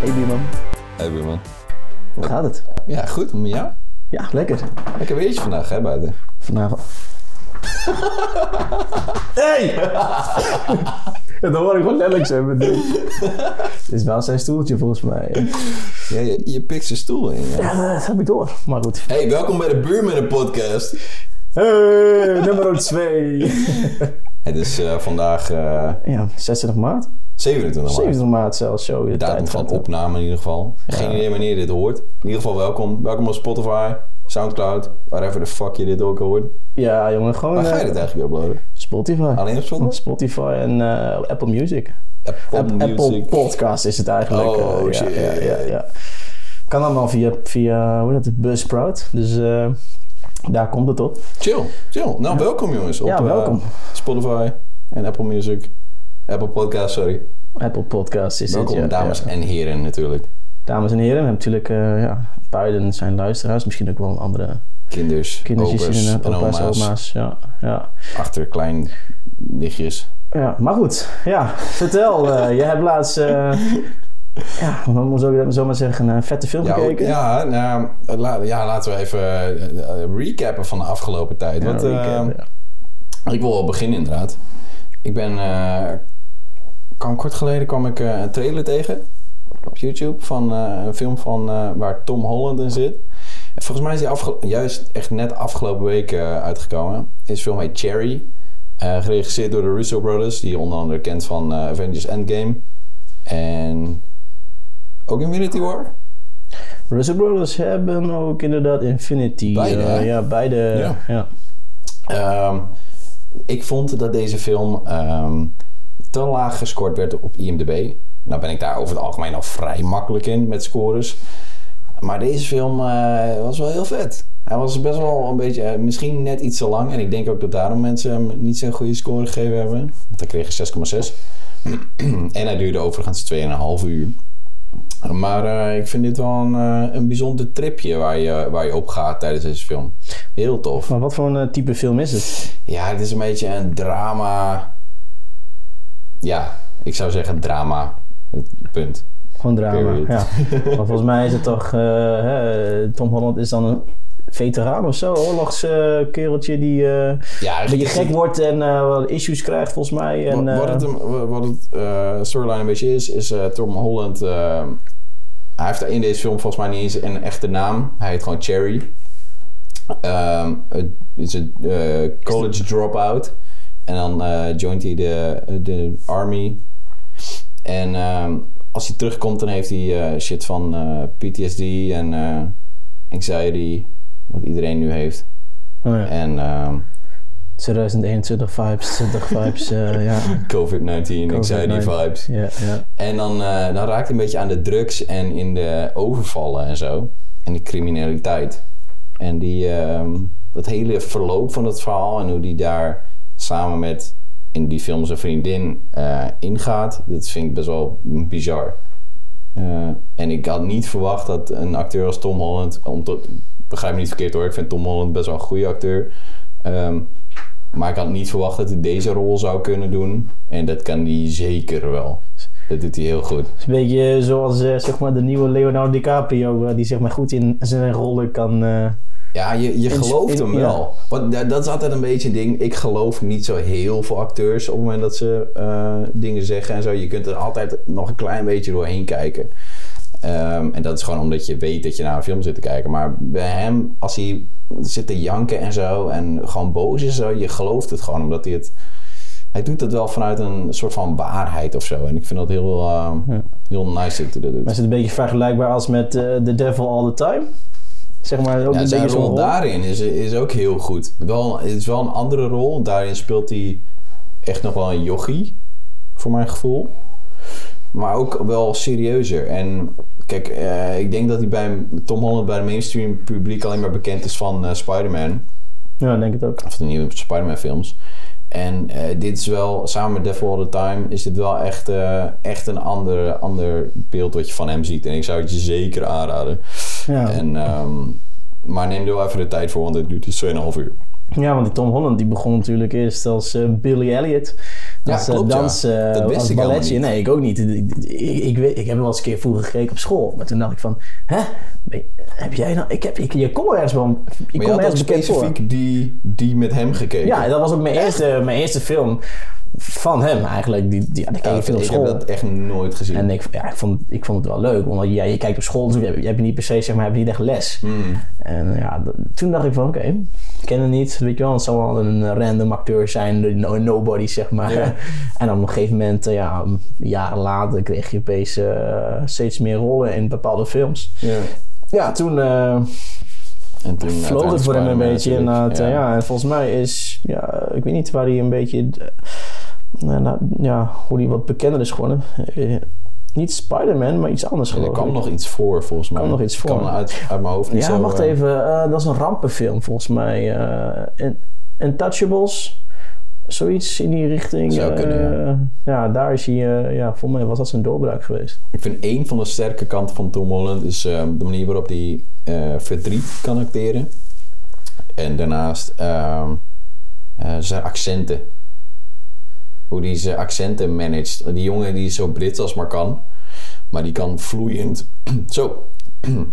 Hey Bierman, Hey buurman. hoe gaat het? Ja, goed. Met jou? Ja, lekker. Lekker weertje vandaag, hè, buiten. Vanavond. Hey! dat hoor ik gewoon letterlijk zo. Dit is wel zijn stoeltje volgens mij. Ja, je, je pikt zijn stoel in. Ja. Ja, dat heb ik door. Maar goed. Hey, welkom bij de Buurmannen podcast. Hey, nummer 2. Het is eh, vandaag eh, ja, 26 maart. 27 maart. 27 maart zelfs zo. De Datum tijd van opname in ieder geval. Geen idee wanneer je dit hoort. In ieder geval welkom. Welkom op Spotify, Soundcloud, wherever the fuck je dit ook hoort. Ja, jongen, gewoon Waar ga je eh, dit eigenlijk uploaden? Spotify. Alleen op Spotify? Spotify en eh, Apple Music. Apple App- Music. Apple Podcast is het eigenlijk. Oh, eh, ja, shit. Ja, ja, ja. Kan allemaal via, via hoe heet het, Buzzsprout. Dus eh, daar komt het op. Chill, chill. Nou, welkom jongens. Op, Ja, eh, welkom. Spotify en Apple Music. Apple Podcast, sorry. Apple Podcast is Welkom, het. Ja, dames en heren natuurlijk. Dames en heren, we hebben natuurlijk eh ja, beiden zijn luisteraars. Misschien ook wel andere Kinders, kindertjes en opa's, oma's. oma's. Ja, ja. Achter klein nichtjes. ja, maar goed. Ja, vertel. eh jij hebt laatst, eh, ja, hoe moet ik zo maar zeggen, een vette film Ja, gekeken. ja, nou, la- ja, laten we even eh, recappen van de afgelopen tijd. Ja, Want, eh, recap. Ik wil wel beginnen inderdaad. Ik ben... eh, kwam kort geleden kwam ik een trailer tegen op YouTube van een film van, waar Tom Holland in zit. En volgens mij is die juist echt net afgelopen week uitgekomen. Deze film heet Cherry. geregisseerd door de Russo Brothers, die je onder andere kent van Avengers Endgame. En ook Infinity War. Russell Brothers hebben ook inderdaad Infinity. Beide, eh, hè? ja, beide. Ja. Ja. Ehm, ik vond dat deze film ehm, te laag gescoord werd op IMDb. Nou ben ik daar over het algemeen al vrij makkelijk in met scores. Maar deze film eh, was wel heel vet. Hij was best wel een beetje, eh, misschien net iets te lang. En ik denk ook dat daarom mensen hem niet zo'n goede score gegeven hebben. Want hij kreeg een 6,6. en hij duurde overigens 2,5 uur. Maar eh, ik vind dit wel een, eh, een bijzonder tripje waar je, waar je op gaat tijdens deze film. Heel tof. Maar wat voor een eh, type film is het? Ja, het is een beetje een drama. Ja, ik zou zeggen drama. Punt. Gewoon drama. Period. Ja. maar volgens mij is het toch. Tom Holland is dan een veteraan of zo. Oorlogskereltje die eh Ja, een beetje gek wordt en eh, wat issues krijgt volgens mij. En, Wat, wat eh, het, hem- wat het eh, storyline een beetje is, is eh, Tom Holland. eh, hij heeft in deze film volgens mij niet eens een echte naam. Hij heet gewoon Cherry. Het is een eh, college dropout. En dan eh, joint hij de, de army. En ehm, als hij terugkomt, dan heeft hij eh, shit van eh, PTSD en eh, anxiety. Wat iedereen nu heeft. oh ja. En ehm, 2021 vibes, 20 vibes. eh, ja. COVID-19, anxiety COVID-19. vibes. Ja, ja. En dan, eh, dan raakt een beetje aan de drugs en in de overvallen en zo. En die criminaliteit. En die, ehm, dat hele verloop van het verhaal en hoe die daar samen met in die film zijn vriendin eh, ingaat, dat vind ik best wel bizar. En ik had niet verwacht dat een acteur als Tom Holland, om te, begrijp me niet verkeerd hoor, ik vind Tom Holland best wel een goede acteur. Ehm, maar ik had niet verwacht dat hij deze rol zou kunnen doen. En dat kan hij zeker wel. Dat doet hij heel goed. Het is een beetje zoals eh, zeg maar de nieuwe Leonardo DiCaprio, eh, die zeg maar goed in zijn rollen kan. eh, Ja, je, je gelooft in- hem ja. wel. Want da- dat is altijd een beetje een ding. Ik geloof niet zo heel veel acteurs op het moment dat ze dingen zeggen en zo. Je kunt er altijd nog een klein beetje doorheen kijken. Ehm, en dat is gewoon omdat je weet dat je naar een film zit te kijken. Maar bij hem, als hij zit te janken en zo en gewoon boos is, zo, je gelooft het gewoon omdat hij het. Hij doet het wel vanuit een soort van waarheid of zo. En ik vind dat heel, eh, heel nice dat hij dat doet. maar is het een beetje vergelijkbaar als met eh, The Devil All the Time? Zeg maar ook Ja, een zijn rol. daarin is, is ook heel goed. Wel, het is wel een andere rol. Daarin speelt hij echt nog wel een jochie, voor mijn gevoel. Maar ook wel serieuzer. En kijk, eh, ik denk dat hij bij Tom Holland bij de mainstream publiek alleen maar bekend is van eh, Spider-Man. Ja, ik denk het ook. Of de nieuwe Spider-Man films. En eh, dit is wel, samen met Devil All The Time, is dit wel echt, echt een ander, ander beeld wat je van hem ziet. En ik zou het je zeker aanraden. Ja. En, ehm, maar neem er wel even de tijd voor, want het duurt dus 2,5 uur. Ja, want die Tom Holland die begon natuurlijk eerst als uh, Billy Elliot. Ja, Als, klopt, ja. dans, eh, Dat wist als ik balletje. Nee, ik ook niet. Ik, ik, ik, ik heb wel eens een keer vroeger gekeken op school. Maar toen dacht ik van, hè? Heb jij nou... Ik heb, ik, je kon ergens wel... Je Maar ook ergens bekend voor. specifiek die, die met hem gekeken. Ja, dat was ook mijn eerste, mijn eerste film van hem eigenlijk. Die, die, ja, die keek Ja, ik veel op ik school. heb dat echt nooit gezien. En ik, ja, ik, vond, ik vond het wel leuk. Want ja, je kijkt op school, dus je, hebt- je hebt niet per se, zeg maar, je hebt niet echt les. Hmm. En ja, toen dacht ik van, oké, ik ken het niet. Weet je wel, het zal wel een random acteur zijn, no- nobody, zeg maar. En dan op een gegeven moment, eh, ja, jaren later kreeg je opeens eh, steeds meer rollen in bepaalde films. Ja. Ja, toen En toen vloog het voor hem een beetje. Inderdaad, ja. ja, en volgens mij is, ja, ik weet niet waar hij een beetje, nou, nou, ja, hoe hij wat bekender is geworden. Eh, niet Spider-Man, maar iets anders En er kwam nog iets voor, volgens mij. kwam nog iets kan voor. uit, uit mijn hoofd niet Ja, zo... wacht eh, even. eh, dat is een rampenfilm volgens mij. In- Untouchables. Zoiets in die richting. Zou kunnen, ja. daar is hij... ja, volgens mij was dat zijn doorbraak geweest. Ik vind een van de sterke kanten van Tom Holland is de manier waarop hij verdriet kan acteren. En daarnaast ehm, eh, zijn accenten. Hoe hij zijn accenten managt. Die jongen die is zo Brits als maar kan. Maar die kan vloeiend... zo...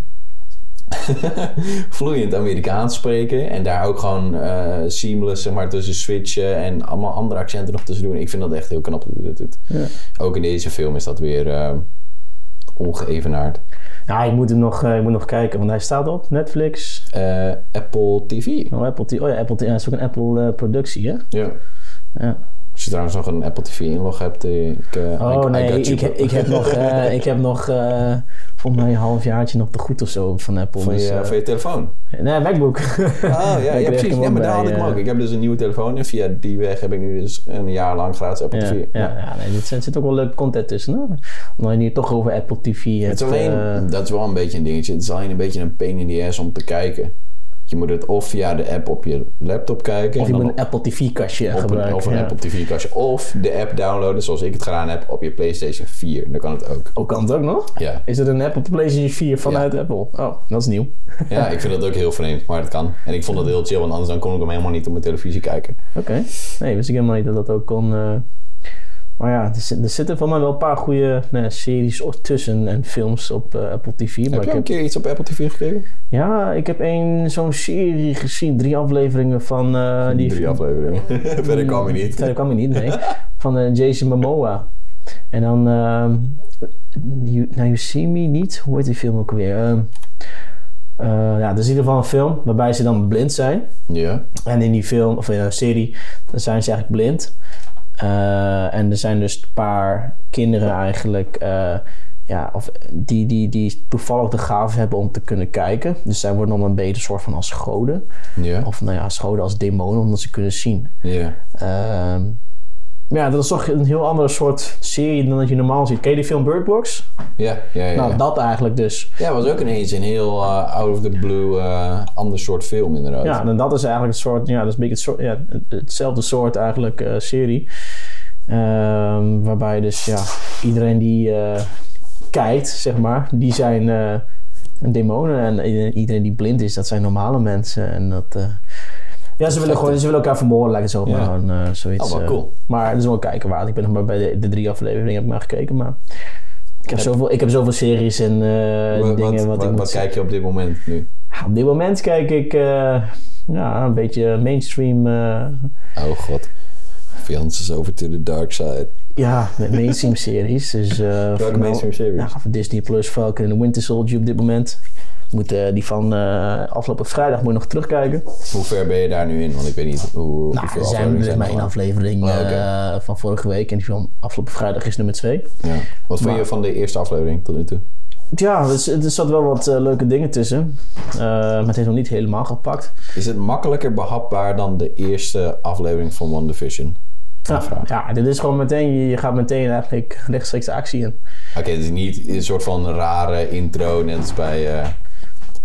vloeiend Amerikaans spreken. En daar ook gewoon eh, seamless zeg maar, tussen switchen. En allemaal andere accenten nog tussen doen. Ik vind dat echt heel knap dat hij dat doet. Ja. Ook in deze film is dat weer eh, ongeëvenaard. Ja, ik moet hem nog, eh, ik moet nog kijken, want hij staat op Netflix. Apple TV. Oh, Apple TV. Oh ja, Apple TV. Ja, het is ook een Apple eh, productie, hè? Ja. Ja. Als je trouwens nog een Apple TV inlog hebt, eh, ik, eh, Oh I- nee, ik, heb- bro. ik heb nog, eh, ik heb nog eh, volgens mij een halfjaartje nog te goed of zo van Apple. van, dus, je, van je telefoon. nee, MacBook. Oh ja, precies. Ja, maar daar had ik hem ook. Ik heb dus een nieuwe telefoon en via die weg heb ik nu dus een jaar lang gratis Apple Ja, TV. ja, ja nee, er zit- ook wel leuke content tussen. Omdat je nu toch over Apple TV hebt. Het is alleen, dat is wel een beetje een dingetje. Het is alleen een beetje een pain in the ass om te kijken. Je moet het of via de app op je laptop kijken. of je moet een Apple TV-kastje op een, gebruiken. of een ja. Apple TV kastje. Of de app downloaden zoals ik het gedaan heb op je PlayStation 4. Dan kan het ook. Oh, kan het ook nog? Ja. Is het een Apple PlayStation 4 vanuit Apple? Oh, dat is nieuw. Ja, ik vind dat ook heel vreemd, maar dat kan. En ik vond dat heel chill, want anders dan kon ik hem helemaal niet op mijn televisie kijken. Oké. Nee, wist ik helemaal niet dat dat ook kon. eh. Maar ja, er, zit- er zitten van mij wel een paar goede nou, series tussen en films op eh, Apple TV. Maar heb ik je een keer iets op Apple TV gekeken? ja, ik heb één zo'n serie gezien, drie afleveringen van eh, die Drie afleveringen. Verder kwam je niet. Verder kwam hij niet, nee. Van eh, Jason Momoa. En dan... ehm you, nou, You See Me niet. Hoe heet die film ook weer? Eh, ja, dat is in ieder geval een film waarbij ze dan blind zijn. Ja. En in die film, of in een serie, dan zijn ze eigenlijk blind. Eh, en er zijn dus een paar kinderen eigenlijk... eh, ja, of die, die, die toevallig de gave hebben om te kunnen kijken. Dus zij worden dan een beetje een soort van als goden. Of nou ja, scholen als demonen, omdat ze kunnen zien. Ja. Maar ja, dat is toch een heel andere soort serie dan dat je normaal ziet. Ken je die film Bird Box? Ja, ja, ja. Nou, dat eigenlijk dus. Ja, was ook ineens een heel uh, out of the blue uh, ander soort film inderdaad. Ja, en dat is eigenlijk een soort, ja, dat is een beetje het soort, ja, hetzelfde soort eigenlijk uh, serie. Ehm, waarbij dus, ja, iedereen die kijkt, zeg maar, die zijn demonen. En iedereen die blind is, dat zijn normale mensen. En dat... uh, Ja, ze willen, gewoon, ze willen elkaar vermoorden, lijkt het zo. Ja. Maar gewoon, uh, zoiets. Oh, wel cool. maar het is wel kijken waard. Ik ben nog maar bij de, de drie afleveringen heb ik maar gekeken. Maar ik heb, zoveel, ik heb zoveel series en uh, wat, dingen wat, wat, ik wat, wat kijk je op dit moment nu? Op dit moment kijk ik uh, ja, een beetje mainstream. Uh, oh god. Fiance is over to the dark side. Ja, met mainstream series. Dus, uh, Welke mainstream series? Disney Plus, Falcon en The Winter Soldier op dit moment. Moet, uh, die van uh, afgelopen vrijdag moet je nog terugkijken. Hoe ver ben je daar nu in? Want ik weet niet hoe. Nou, er zijn, is maar één aflevering oh, okay. uh, van vorige week. En die van afgelopen vrijdag is nummer twee. Ja. Wat vond je van de eerste aflevering tot nu toe? Ja, er, er zat wel wat leuke dingen tussen. Maar het heeft nog niet helemaal gepakt. Is het makkelijker behapbaar dan de eerste aflevering van One Division? Ja, ja, dit is gewoon meteen, je gaat meteen eigenlijk rechtstreeks actie in. Oké, okay, het is niet een soort van rare intro, net als bij... Uh,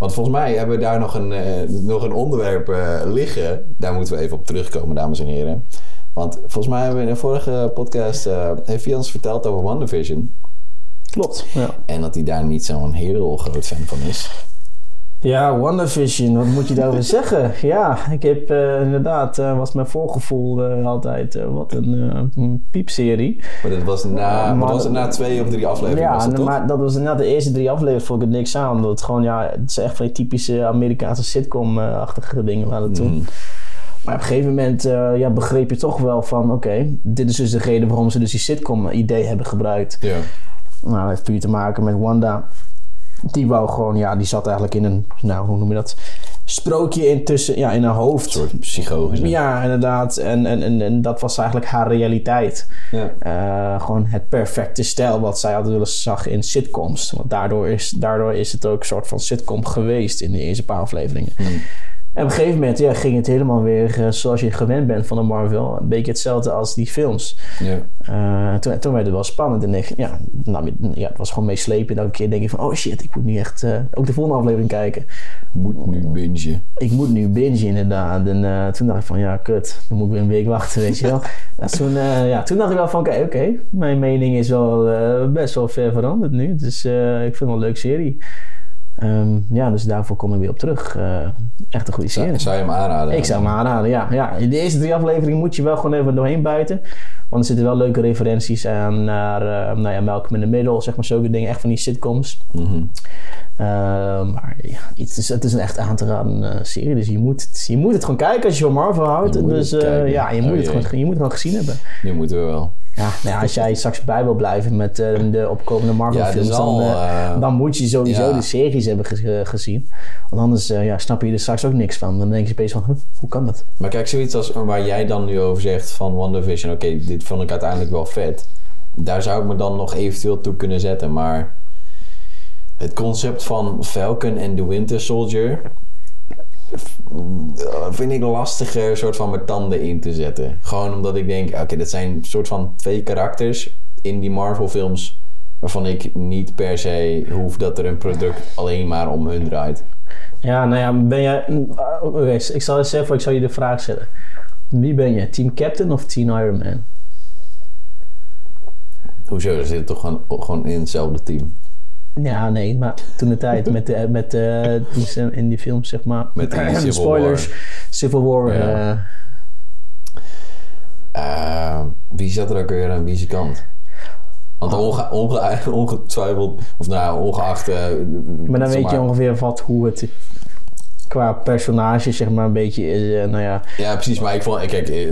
want volgens mij hebben we daar nog een, uh, nog een onderwerp uh, liggen. Daar moeten we even op terugkomen, dames en heren. Want volgens mij hebben we in de vorige podcast... uh, heeft Jans verteld over One Division. Klopt, ja. En dat hij daar niet zo'n heel groot fan van is. Ja, WandaVision, wat moet je daarover zeggen? Ja, ik heb eh, inderdaad, eh, was mijn voorgevoel eh, altijd, wat een, piepserie. Maar dat was na, Maar- was het na twee of drie afleveringen? was Ja, dat, toch? maar dat was inderdaad de eerste drie afleveringen vond ik het niks aan. Omdat het gewoon, ja, het is echt van die typische Amerikaanse sitcom-achtige dingen waren het toen. Mhm. Maar op een gegeven moment ja, begreep je toch wel van, oké, dit is dus de reden waarom ze dus die sitcom-idee hebben gebruikt. Ja. Nou, dat heeft puur te maken met Wanda. Die wou gewoon, ja, die zat eigenlijk in een, nou, hoe noem je dat? Sprookje intussen, ja, in haar hoofd. Een soort psychose. Ja, inderdaad. En, en, en, en dat was eigenlijk haar realiteit. Ja. Eh, gewoon het perfecte stijl wat zij altijd willen zag in sitcoms. Want daardoor is, daardoor is het ook een soort van sitcom geweest in de eerste paar afleveringen. Hmm. En op een gegeven moment ja, ging het helemaal weer eh, zoals je gewend bent van de Marvel. Een beetje hetzelfde als die films. Ja. Eh, toen, toen werd het wel spannend. En ik, ja, nou, ja, het was gewoon meeslepend. Elke keer denk je van, oh shit, ik moet nu echt eh, ook de volgende aflevering kijken. Moet nu bingen. Ik moet nu bingen inderdaad. En eh, toen dacht ik van, ja, kut. Dan moet ik weer een week wachten, weet je wel. Toen, ja, toen dacht ik wel van, oké. Mijn mening is wel best wel ver veranderd nu. Dus ik vind het wel een leuke serie. Ehm, ja, dus daarvoor kom ik weer op terug. Eh, echt een goede serie. Zou, zou je hem aanraden? Ik zou hem aanraden, ja. ja. In de eerste drie afleveringen moet je wel gewoon even doorheen buiten. Want er zitten wel leuke referenties aan naar eh, nou ja, Malcolm in the Middle, zeg maar zulke dingen. Echt van die sitcoms. Mhm. Eh, maar ja, het is, het is een echt aan te raden eh, serie. Dus je moet, het, je moet het gewoon kijken als je van Marvel houdt. Je moet Dus het ja, je Oh moet, het jee. gewoon, je moet het gewoon gezien hebben. Nu moeten we wel. Ja, nou ja, als jij straks bij wil blijven met eh, de opkomende Marvel Ja, het is films, dan, eh, eh, dan moet je sowieso ja. de series hebben ge- gezien. Want anders ja, snap je er straks ook niks van. Dan denk je opeens van, huh, hoe kan dat? Maar kijk, zoiets als waar jij dan nu over zegt van WandaVision. Oké, dit vond ik uiteindelijk wel vet. Daar zou ik me dan nog eventueel toe kunnen zetten. Maar het concept van Falcon en The Winter Soldier... eh, vind ik lastiger soort van mijn tanden in te zetten. Gewoon omdat ik denk, oké, dat zijn soort van twee karakters in die Marvel films... waarvan ik niet per se hoef dat er een product alleen maar om hun draait. Ja, nou ja, ben jij... uh, Oké, ik zal eens even, ik zal je de vraag stellen. Wie ben je? Team Captain of Team Iron Man? Hoezo? Ze zitten toch gewoon, gewoon in hetzelfde team. Ja, nee, maar toen de tijd met, de, met de, die ze in die films, zeg maar. Met die Civil spoilers. Civil War. Ja. eh, Eh, wie zat er ook weer aan wie kant? Want onge, onge, ongetwijfeld, of nou ongeacht... eh, maar dan weet je ongeveer wat, hoe het qua personage, zeg maar, een beetje is. eh, nou ja, Ja, precies. Maar ik vond, kijk, eh,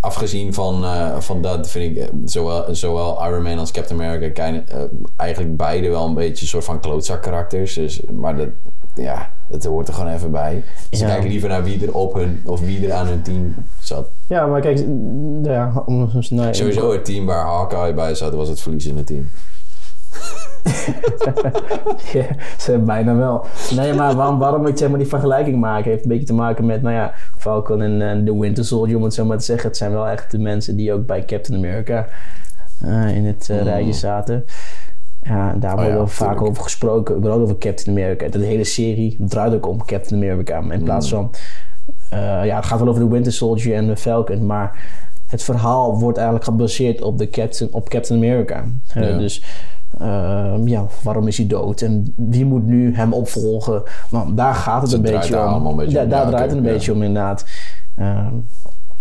afgezien van, eh, van dat vind ik eh, zowel, zowel Iron Man als Captain America eh, eigenlijk beide wel een beetje een soort van klootzak karakters. Dus, maar dat, ja, dat hoort er gewoon even bij. Dus Ja. ik kijk liever naar wie er op hun, of wie er aan hun team zat. ja maar kijk, ja, om, nee, Sowieso het team waar Hawkeye bij zat, was het verliezende team. Ja, ze bijna wel. Nee, maar waarom, waarom ik zeg maar die vergelijking maak, heeft een beetje te maken met, nou ja, Falcon en, en The Winter Soldier, om het zo maar te zeggen. Het zijn wel echt de mensen die ook bij Captain America eh, in het Mm. rijtje zaten. Ja, daar wordt Oh ja, wel vaak tuurlijk. over gesproken, überhaupt over Captain America. De hele serie draait ook om Captain America. In plaats Mm. van, eh, ja, het gaat wel over de Winter Soldier en de Falcon, maar het verhaal wordt eigenlijk gebaseerd op, de Captain, op Captain America. Ja. Dus Ehm, ja, waarom is hij dood? En wie moet nu hem opvolgen? Daar gaat het een beetje om. allemaal een beetje ja, om. daar Ja, draait het een ja. beetje om, inderdaad.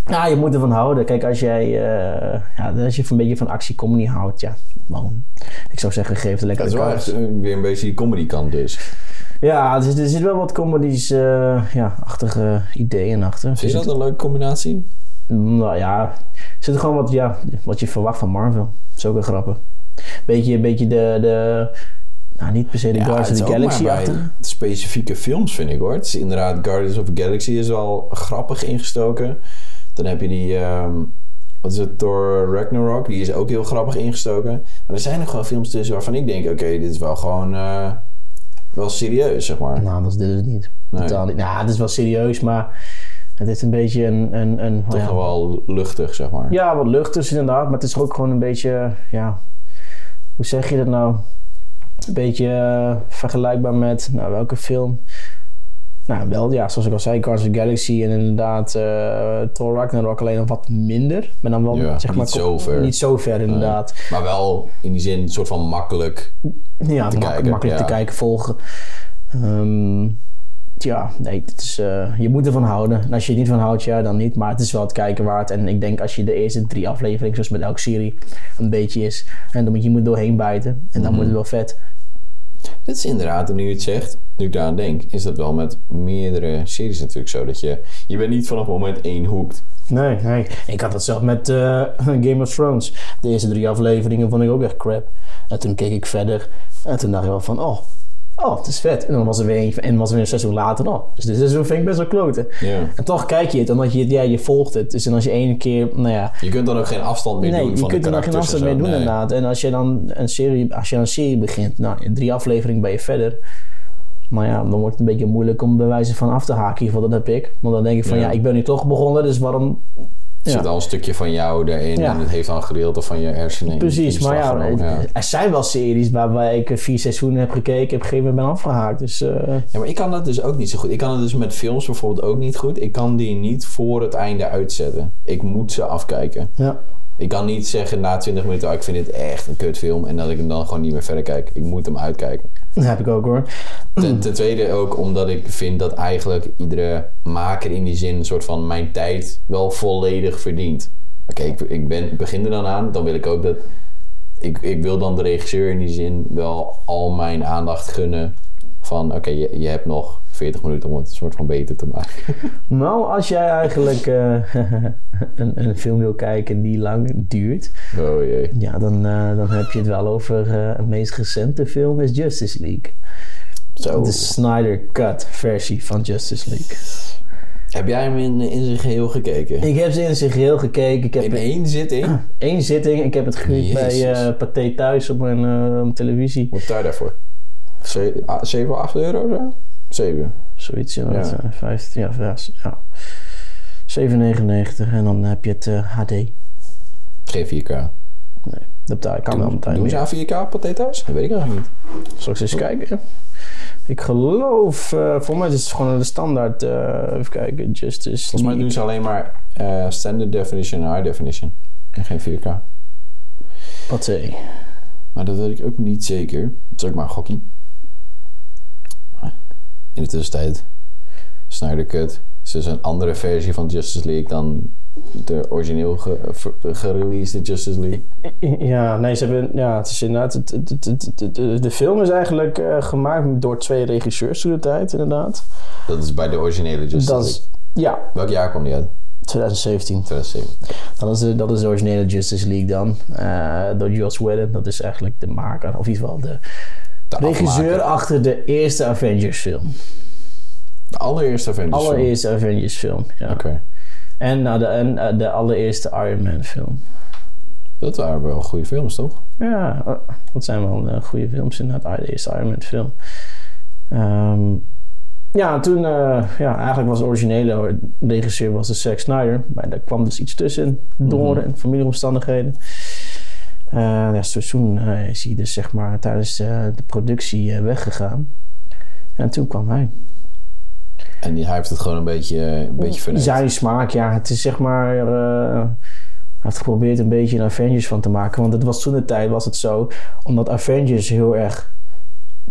Ja, je moet ervan houden. Kijk, als jij eh, ja, als je een beetje van actie-comedy houdt, ja, dan, ik zou zeggen, geef het lekker Dat is wel echt eh, weer een beetje die comedy kant dus. Ja, er zit, er zit wel wat comedies, eh, ja, ideeën achter. Vind je Er dat een leuke combinatie? zit- Nou ja, er zit gewoon wat, ja, wat je verwacht van Marvel. Zulke grappen. Beetje, beetje de, de nou, niet per se de Guardians of the Galaxy maar bij achter. specifieke films vind ik hoor. Het is inderdaad Guardians of the Galaxy is wel grappig ingestoken. Dan heb je die, ehm, wat is het, Thor Ragnarok. Die is ook heel grappig ingestoken. Maar er zijn nog gewoon films tussen waarvan ik denk, oké, dit is wel gewoon eh, wel serieus, zeg maar. Nou, dat is dit dus niet. Nee. Totaal niet. Nou, het is wel serieus, maar het is een beetje een... een, een Toch ja, wel luchtig, zeg maar. ja, wat lucht tussen inderdaad. Maar het is ook gewoon een beetje, ja... Hoe zeg je dat nou? Een beetje eh, vergelijkbaar met, nou, welke film? Nou, wel, ja, zoals ik al zei, Guardians of the Galaxy en inderdaad eh Thor Ragnarok alleen nog wat minder. Maar dan wel, Ja, zeg niet maar... zo ver. Niet zo ver, inderdaad. Maar wel in die zin een soort van makkelijk. Ja, mak- kijken, makkelijk ja. te kijken, volgen. Ehm, ja, nee, het is, eh, je moet ervan houden. En als je er niet van houdt, ja, dan niet. Maar het is wel het kijken waard. En ik denk als je de eerste drie afleveringen, zoals met elke serie, een beetje is. En dan moet je moet doorheen bijten. En dan wordt het wel vet. Dit is inderdaad, nu je het zegt, nu ik daaraan denk, is dat wel met meerdere series natuurlijk zo. Dat je, je bent niet vanaf moment één hoekt. Nee, nee. Ik had het zelf met eh, Game of Thrones. De eerste drie afleveringen vond ik ook echt crap. En toen keek ik verder. En toen dacht ik wel van, oh, oh, het is vet. En dan was er weer een, en was er weer een seizoen later. Oh, dus dit vind ik best wel kloten. En toch kijk je het, omdat je, ja, je volgt het. Dus en als je één keer, nou ja... Je kunt dan ook geen afstand meer Nee, doen je van kunt de er nog geen afstand en mee zo. doen Nee. inderdaad. En als je dan een serie, als je aan een serie begint, nou, in drie afleveringen ben je verder. Maar ja, dan wordt het een beetje moeilijk om bij wijze van af te haken. In ieder geval, dat heb ik. Want dan denk ik van, Ja. ja, ik ben nu toch begonnen, dus waarom... Er Ja. zit al een stukje van jou erin Ja. en het heeft al een gedeelte van je hersenen. Precies, maar ja, genomen, er zijn wel series waarbij ik vier seizoenen heb gekeken, op een gegeven moment ben afgehaakt. Dus eh, Ja, maar ik kan dat dus ook niet zo goed. Ik kan het dus met films bijvoorbeeld ook niet goed. Ik kan die niet voor het einde uitzetten. Ik moet ze afkijken. ja. Ik kan niet zeggen na 20 minuten, oh, ik vind dit echt een kutfilm. En dat ik hem dan gewoon niet meer verder kijk. Ik moet hem uitkijken. dat heb ik ook hoor. Ten, ten tweede ook omdat ik vind dat eigenlijk iedere maker in die zin een soort van mijn tijd wel volledig verdient. Oké, ik, ik, ben, begin er dan aan. Dan wil ik ook dat... Ik, ik wil dan de regisseur in die zin wel al mijn aandacht gunnen. Van oké, je, je hebt nog 40 minuten om het een soort van beter te maken. Nou, als jij eigenlijk eh, een, een film wil kijken die lang duurt, Oh jee. ja, dan, eh, dan heb je het wel over eh een meest recente film is Justice League. Zo. De Snyder Cut versie van Justice League. Heb jij hem in, in zijn geheel gekeken? Ik heb ze in zijn geheel gekeken. Ik heb In één zitting? één zitting. Ik heb het gehuurd bij Pathé thuis op mijn, televisie. Wat je daarvoor? 7, 8 euro zo? 7. Zoiets, ja. Ja. dat, eh, 15, ja, ja, ja. 7,99 en dan heb je het eh, HD. Nee, Geen 4K. dat betaal ik kan wel meteen Doen ze meer. aan 4K paté thuis? Dat weet ik eigenlijk niet. Zal ik eens kijken? Ik geloof, eh voor mij is het gewoon de standaard, eh, even kijken, Justice Volgens mij doen ze alleen maar eh, standard definition en high definition. En geen 4K. Pathé. Maar dat weet ik ook niet zeker. Dat is ook maar een gokkie. In de tussentijd, Snyder Cut is dus een andere versie van Justice League dan de origineel ge- gereleased Justice League. Ja, nee, ze hebben, ja, het is inderdaad, het, het, het, de, de film is eigenlijk eh, gemaakt door twee regisseurs toen de tijd, inderdaad. Dat is bij de originele Justice Dat League. is, ja, Welk jaar kwam die uit? 2017. 2007. Dat is de, dat is de originele Justice League dan. eh, door Joss Whedon. Dat is eigenlijk de maker, of in ieder geval de Regisseur achter de eerste Avengers film. De allereerste Avengers film. Allereerste Avengers film, ja. Oké. En, nou, de, en eh, de allereerste Iron Man film. Dat waren wel goede films, toch? Ja, eh, dat zijn wel eh, goede films inderdaad. De eerste Iron Man film. Ehm, ja, toen, ja, eigenlijk was de originele regisseur was de Zack Snyder. Maar daar kwam dus iets tussen door en familieomstandigheden. Eh ja, zo- toen eh, is hij dus zeg maar tijdens eh, de productie weggegaan. En toen kwam hij. En die, hij heeft het gewoon een beetje, een beetje verneukt. Zijn smaak, ja, het is zeg maar. hij heeft geprobeerd een beetje een Avengers van te maken. Want het was toen de tijd was het zo. Omdat Avengers heel erg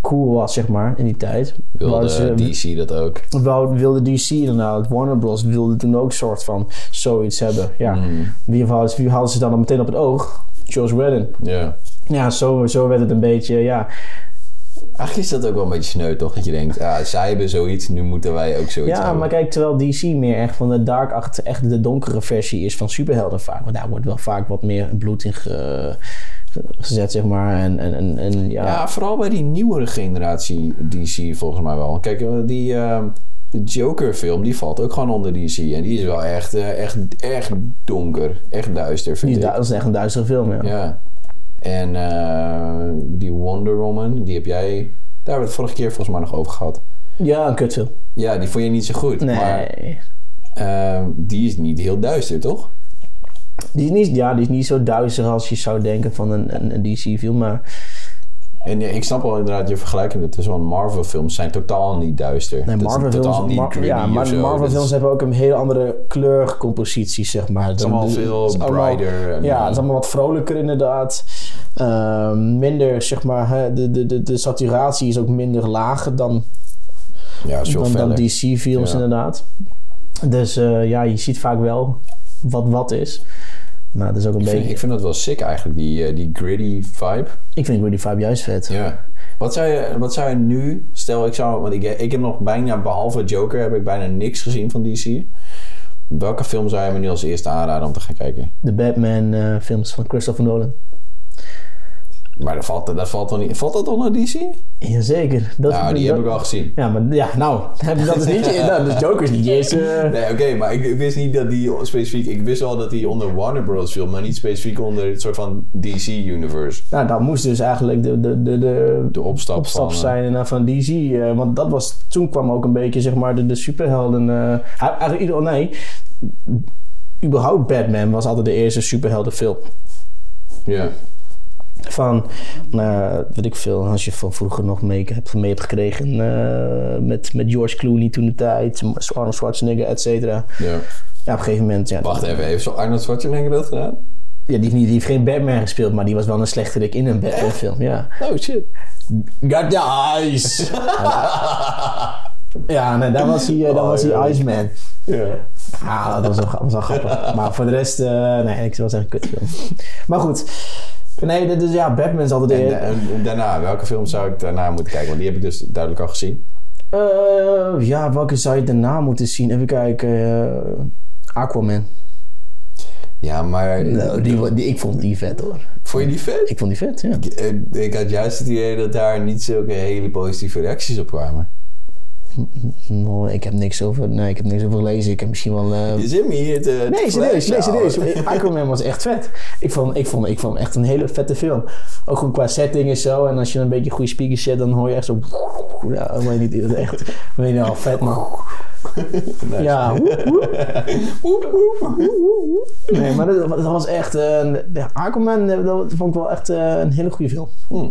cool was, zeg maar, in die tijd. Wilde ze- DC dat ook. wou- wilde DC inderdaad, Warner Bros. wilde toen ook soort van zoiets hebben. Ja, Mm, wie, hadden, wie hadden ze dan meteen op het oog? Joss Whedon. Ja. Ja, zo, zo werd het een beetje, ja. Eigenlijk is dat ook wel een beetje sneu, toch? Dat je denkt, ja, zij hebben zoiets, nu moeten wij ook zoiets Ja, hebben. maar kijk, terwijl DC meer echt van de dark achter, echt de donkere versie is van superhelden vaak. Want daar wordt wel vaak wat meer bloed in ge- ge- gezet, zeg maar. En, en, en, en ja. Ja, vooral bij die nieuwere generatie DC volgens mij wel. Kijk, eh, die eh, de Joker-film, die valt ook gewoon onder DC. En die is wel echt, eh, echt, echt donker. Echt duister, vind die, ik. dat is echt een duistere film, ja. Ja. En eh, die Wonder Woman, die heb jij... Daar hebben we het vorige keer volgens mij nog over gehad. Ja, een kutfilm. Ja, die vond je niet zo goed. Nee. Maar eh, die is niet heel duister, toch? Die is, niet, ja, die is niet zo duister als je zou denken van een, een, een DC-film, maar... En ja, ik snap wel inderdaad je vergelijking tussen want Marvel-films zijn totaal niet duister. Nee, Dat is Marvel totaal films, niet Mar- ja, maar zo. Marvel Dat films is- hebben ook een hele andere kleurcompositie, zeg maar. Het is allemaal veel brighter. En, Ja, het is allemaal wat vrolijker inderdaad. Ehm, minder, zeg maar, hè, de, de, de, de saturatie is ook minder lager dan Ja, is dan, dan. DC-films Ja. inderdaad. Dus eh, ja, je ziet vaak wel wat wat is. Maar dat is ook een Ik vind, beetje... ik vind dat wel sick eigenlijk, die, eh, die gritty vibe. Ik vind Rudy Vibe juist vet. Ja. Wat zou, je, wat zou je nu, stel ik zou, want ik, ik heb nog bijna, behalve Joker, heb ik bijna niks gezien van DC. Welke film zou je me nu als eerste aanraden om te gaan kijken? De Batman eh, films van Christopher Nolan. Maar dat valt, dat valt, toch niet, valt dat onder DC? Jazeker. Dat, Ja, die heb ik al gezien. Ja, maar ja, nou, dat is niet je... Nou, dus Joker is niet je eerste... Nee, oké, maar ik, ik wist niet dat die specifiek... Ik wist wel dat die onder Warner Bros. viel, maar niet specifiek onder het soort van DC-universe. Nou, dat moest dus eigenlijk de, de, de, de, De opstap, opstap van... eh, zijn naar van DC. eh, want dat was, toen kwam ook een beetje, zeg maar, de, de superhelden... eh, eigenlijk, ieder- nee, überhaupt Batman was altijd de eerste superheldenfilm. Ja. Van, nou, weet ik veel, als je van vroeger nog mee hebt, mee hebt gekregen eh, met, met George Clooney toen de tijd, Arnold Schwarzenegger, et cetera. ja. Ja, op een gegeven moment, ja, Wacht even, heeft zo Arnold Schwarzenegger dat gedaan? ja die, heeft niet, die heeft geen Batman gespeeld, maar die was wel een slechterik in een Batman film, ja. Oh shit. Got the eyes! ja, nee, daar was hij, eh, daar Oh, was hij ja. Iceman. Ja. Ah, dat was wel, was wel grappig. Maar voor de rest, eh, nee, ik zou zeggen kutfilm. Maar goed. Nee, dus ja, Batman is altijd... En, en daarna, welke film zou ik daarna moeten kijken? Want die heb ik dus duidelijk al gezien. Eh, ja, welke zou je daarna moeten zien? Even kijken. eh, Aquaman. Ja, maar... Nou, die, die, ik vond die vet hoor. Vond je die vet? Ik vond die vet, ja. Ik, ik had juist het idee dat daar niet zulke hele positieve reacties op kwamen. Nou, ik heb niks over, nee, ik heb niks over gelezen. Ik heb misschien wel... eh, Je zit me hier te... Nee, serieus, nee, serieus. Aquaman was echt vet. Ik vond, ik, vond, ik vond echt een hele vette film. Ook gewoon qua setting en zo. En als je een beetje goede speakers zet, dan hoor je echt zo... Ja, ik weet niet, echt... Weet je wel, vet man. Nice. Ja, Nee, maar dat, dat was echt... ja, Aquaman, eh, dat vond ik wel echt een hele goede film. Hm.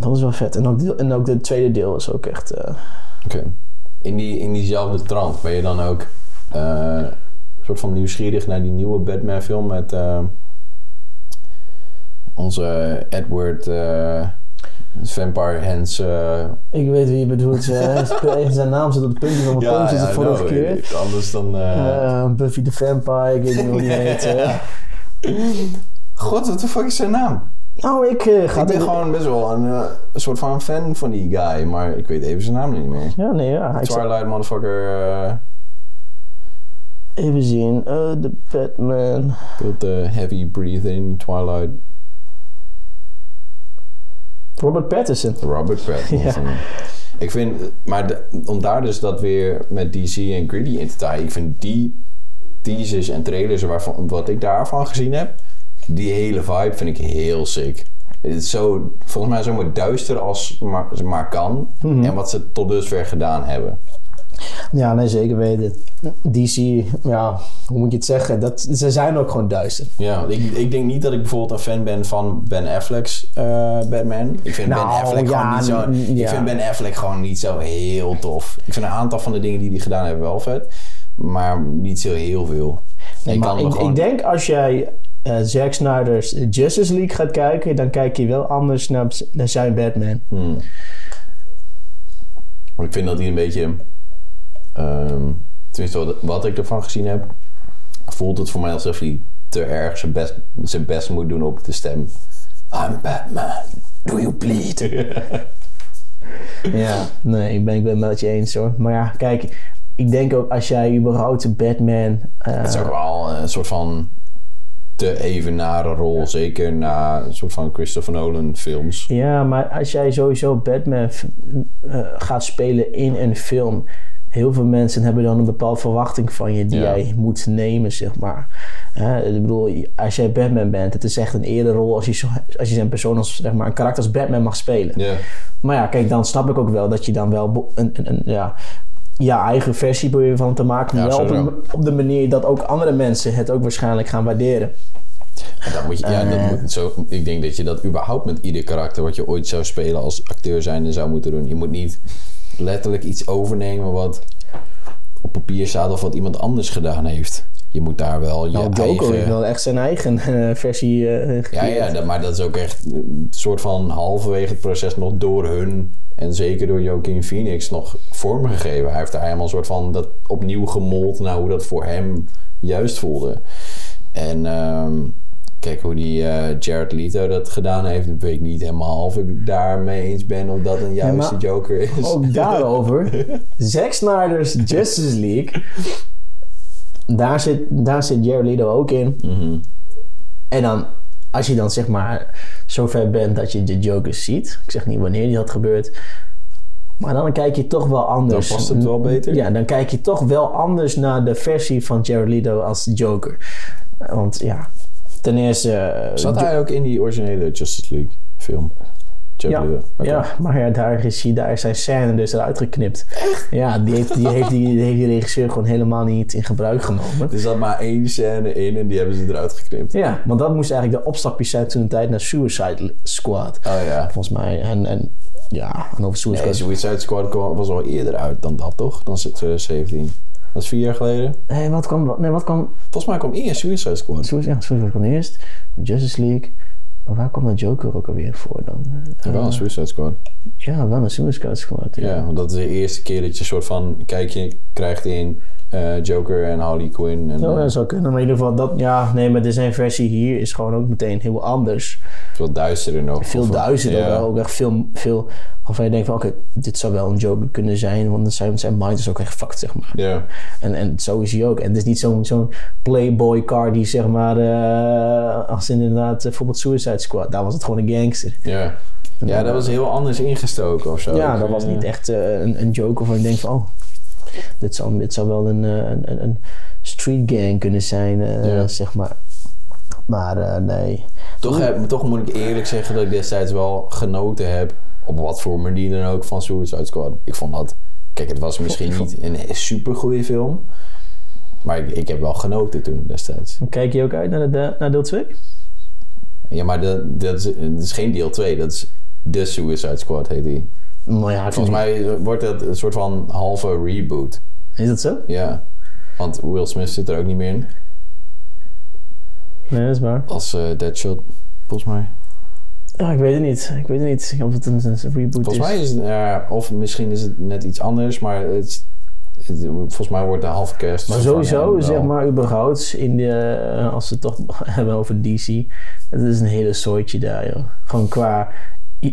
Dat was wel vet. En ook, deel- en ook de tweede deel is ook echt... eh, Oké. In, die, in diezelfde trant ben je dan ook eh, een soort van nieuwsgierig naar die nieuwe Batman film met eh, onze Edward eh, Vampire Hans. eh, ik weet wie je bedoelt. eh, zijn naam zit op het puntje van mijn tong. Zit de I vorige know. keer. Anders dan. Buffy the Vampire, ik weet niet hoe die heet. God, wat de fuck is zijn naam? Nou, ik eh, ga ik ben gewoon best wel een, eh, een soort van fan van die guy, maar ik weet even zijn naam niet meer. Ja, nee, ja. Twilight motherfucker. eh even zien. Eh, De Batman. Speelt de heavy breathing Twilight. Robert Pattinson. Robert Pattinson. Ik vind, maar de- om daar dus dat weer met DC en Gritty in te taaien. Ik vind die teasers en trailers waarvan, wat ik daarvan gezien heb, die hele vibe vind ik heel sick. Het is zo, volgens mij zo maar duister als maar, maar kan. En wat ze tot dusver gedaan hebben. Ja, nee, zeker weten. DC, ja, hoe moet je het zeggen? Dat, ze zijn ook gewoon duister. Ja, ik, ik denk niet dat ik bijvoorbeeld een fan ben van Ben Affleck's eh, Batman. Ik vind Nou, Ben Affleck ja, gewoon niet zo. Ik vind Ben Affleck gewoon niet zo heel tof. Ik vind een aantal van de dingen die hij gedaan heeft wel vet, maar niet zo heel veel. Nee, ik maar kan me ik, gewoon. ik denk als jij eh, Zack Snyder's Justice League gaat kijken, dan kijk je wel anders naar, naar zijn Batman. Hmm. Ik vind dat hij een beetje. ehm, tenminste, wat, wat ik ervan gezien heb, voelt het voor mij alsof hij te erg zijn best, zijn best moet doen op de stem. I'm Batman. Do you bleed? Ja, nee, ik ben, ik ben het met je eens hoor. Maar ja, kijk, ik denk ook als jij überhaupt Batman... eh, Het is ook wel een soort van te evenare rol, zeker na een soort van Christopher Nolan films. Ja, maar als jij sowieso Batman eh, gaat spelen in een film, heel veel mensen hebben dan een bepaalde verwachting van je die Ja. jij moet nemen, zeg maar. Hè, ik bedoel, als jij Batman bent, het is echt een eerder rol als je, zo, als je zijn persoon als zeg maar een karakter als Batman mag spelen. Ja, Maar ja, kijk, dan snap ik ook wel dat je dan wel een, een, een, ja, je eigen versie probeert van te maken, maar Ja, wel op, een, op de manier dat ook andere mensen het ook waarschijnlijk gaan waarderen. En dat moet je, ja, Eh. dat moet, zo, ik denk dat je dat überhaupt met ieder karakter wat je ooit zou spelen als acteur zijnde zou moeten doen. Je moet niet letterlijk iets overnemen wat op papier staat of wat iemand anders gedaan heeft. je moet daar wel je Nou, Joker eigen... heeft wel echt zijn eigen eh, versie eh Ja, ja dat, maar dat is ook echt een soort van halverwege het proces nog door hun en zeker door Joaquin Phoenix nog vormgegeven. Hij heeft daar helemaal een soort van dat opnieuw gemold naar hoe dat voor hem juist voelde. En ehm, kijk hoe die eh, Jared Leto dat gedaan heeft, weet ik niet helemaal of ik daarmee eens ben of dat een juiste Joker is. Ook daarover. Zack Snyder's Justice League. Daar zit, daar zit Jared Leto ook in. Mhm. En dan, als je dan zeg maar zover bent dat je de Joker ziet. Ik zeg niet wanneer die dat gebeurt. Maar dan kijk je toch wel anders. Dan past het wel beter? Ja, dan kijk je toch wel anders naar de versie van Jared Leto als Joker. Want ja, ten eerste... eh, Zat hij ook in die originele Justice League film? Ja, ja, maar ja, daar is hij, daar is zijn scène dus eruit geknipt. Ja, die heeft die, heeft die, die heeft die regisseur gewoon helemaal niet in gebruik genomen. Er zat maar één scène in en die hebben ze eruit geknipt. Ja, want dat moest eigenlijk de opstapjes zijn toen de tijd naar Suicide Squad. Oh ja. Volgens mij. En, en ja, en over Suicide Nee, Squad. Suicide Squad was al eerder uit dan dat, toch? Dan is het 2017. Dat is vier jaar geleden. Nee, wat kwam, nee, wat kwam Volgens mij kwam eerst Suicide Squad. Suicide, ja, Suicide kwam eerst. Justice League. Maar waar kwam de Joker ook alweer voor dan? Eh, wel een Suicide Squad. ja, wel een Suicide Squad. Ja. Ja, want dat is de eerste keer dat je een soort van kijkje krijgt in eh, Joker en Harley Quinn. En, eh, dat zou kunnen, maar in ieder geval dat, ja, nee, maar de zijn versie hier is gewoon ook meteen heel anders. veel duisterder nog. Veel ja. ook, echt veel, veel, waarvan je denkt van, oké, dit zou wel een Joker kunnen zijn, want zijn, zijn mind is ook echt fucked, zeg maar. Ja. En, en zo is hij ook. En het is niet zo'n zo'n playboy car die, zeg maar, eh, als inderdaad, bijvoorbeeld Suicide Squad, daar was het gewoon een gangster. Ja. ja, dat was heel anders ingestoken of zo. Ja, Ik, dat was niet echt een, een joke waarvan je denkt van, oh, dit zou, dit zou wel een, eh, een, een, een street gang kunnen zijn, eh, Ja. zeg maar. Maar eh, nee. Toch, heb, toch moet ik eerlijk zeggen dat ik destijds wel genoten heb. Op wat voor manier dan ook van Suicide Squad. Ik vond dat. Kijk, het was misschien niet een super goede film. Maar ik, ik heb wel genoten toen destijds. Kijk je ook uit naar, de, naar deel 2? Ja, maar dat, dat, is, dat is geen deel 2. Dat is de Suicide Squad, heet die. Nou ja, Volgens mij wordt het een soort van halve reboot. Is dat zo? Ja. Want Will Smith zit er ook niet meer in. Nee, dat is waar. Als eh, Deadshot, volgens mij. Ja, ik weet het niet. Ik weet het niet of het een, een reboot Volgens is. mij is het, ja, of misschien is het net iets anders, maar het, volgens mij wordt de halve kerst. Maar sowieso, zeg maar, überhaupt, in de, eh, als we het toch hebben over DC, het is een hele soortje daar, joh. Gewoon qua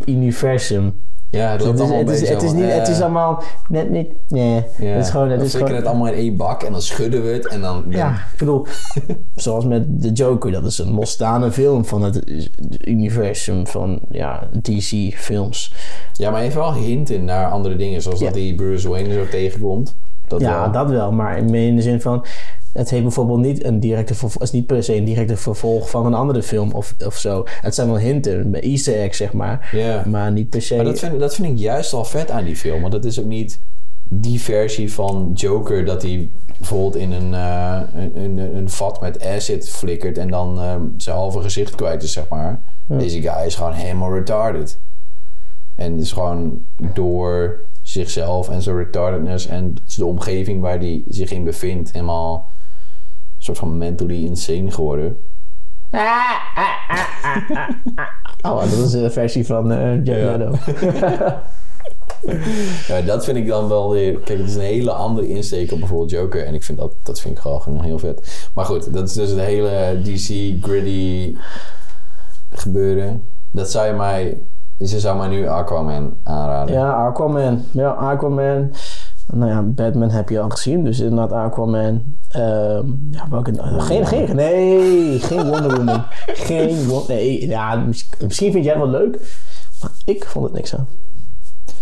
universum. Ja, het is, allemaal het, is, het, is niet, het is allemaal net niet, nee. ja. Het is gewoon, het Dan is gewoon, het allemaal in één bak en dan schudden we het en dan... ja, ik bedoel, zoals met The Joker, dat is een losstaande film van het universum van, ja, DC-films. Ja, maar even wel hinten naar andere dingen, zoals Ja. dat die Bruce Wayne zo tegenkomt. Dat Ja, wel. dat wel, maar in de zin van... Het heeft bijvoorbeeld niet een directe vervolg, is niet per se een directe vervolg van een andere film of, of zo. Het zijn wel hinten, Easter eggs zeg maar, maar niet per se. Maar dat vind, dat vind ik juist al vet aan die film. Want dat is ook niet die versie van Joker dat hij bijvoorbeeld in een, eh, een, een, een vat met acid flikkert en dan eh, zijn halve gezicht kwijt is, zeg maar. Deze guy is gewoon helemaal retarded. En is gewoon door zichzelf en zijn retardedness en de omgeving waar hij zich in bevindt helemaal soort van mentally insane geworden. Oh, dat is de versie van Jack Ja. Dat vind ik dan wel weer... Kijk, het is een hele andere insteek op bijvoorbeeld Joker. En ik vind dat, dat vind ik gewoon, gewoon heel vet. Maar goed, dat is dus het hele DC gritty gebeuren. Dat zou je mij... Dus je zou mij nu Aquaman aanraden. Ja, Aquaman. Ja, Aquaman. Nou ja, Batman heb je al gezien, dus inderdaad Aquaman. Ehm ja, welke... geen, geen, nee, geen Wonder Woman. geen Nee, ja, mis- misschien vind jij het wel leuk, maar ik vond het niks aan.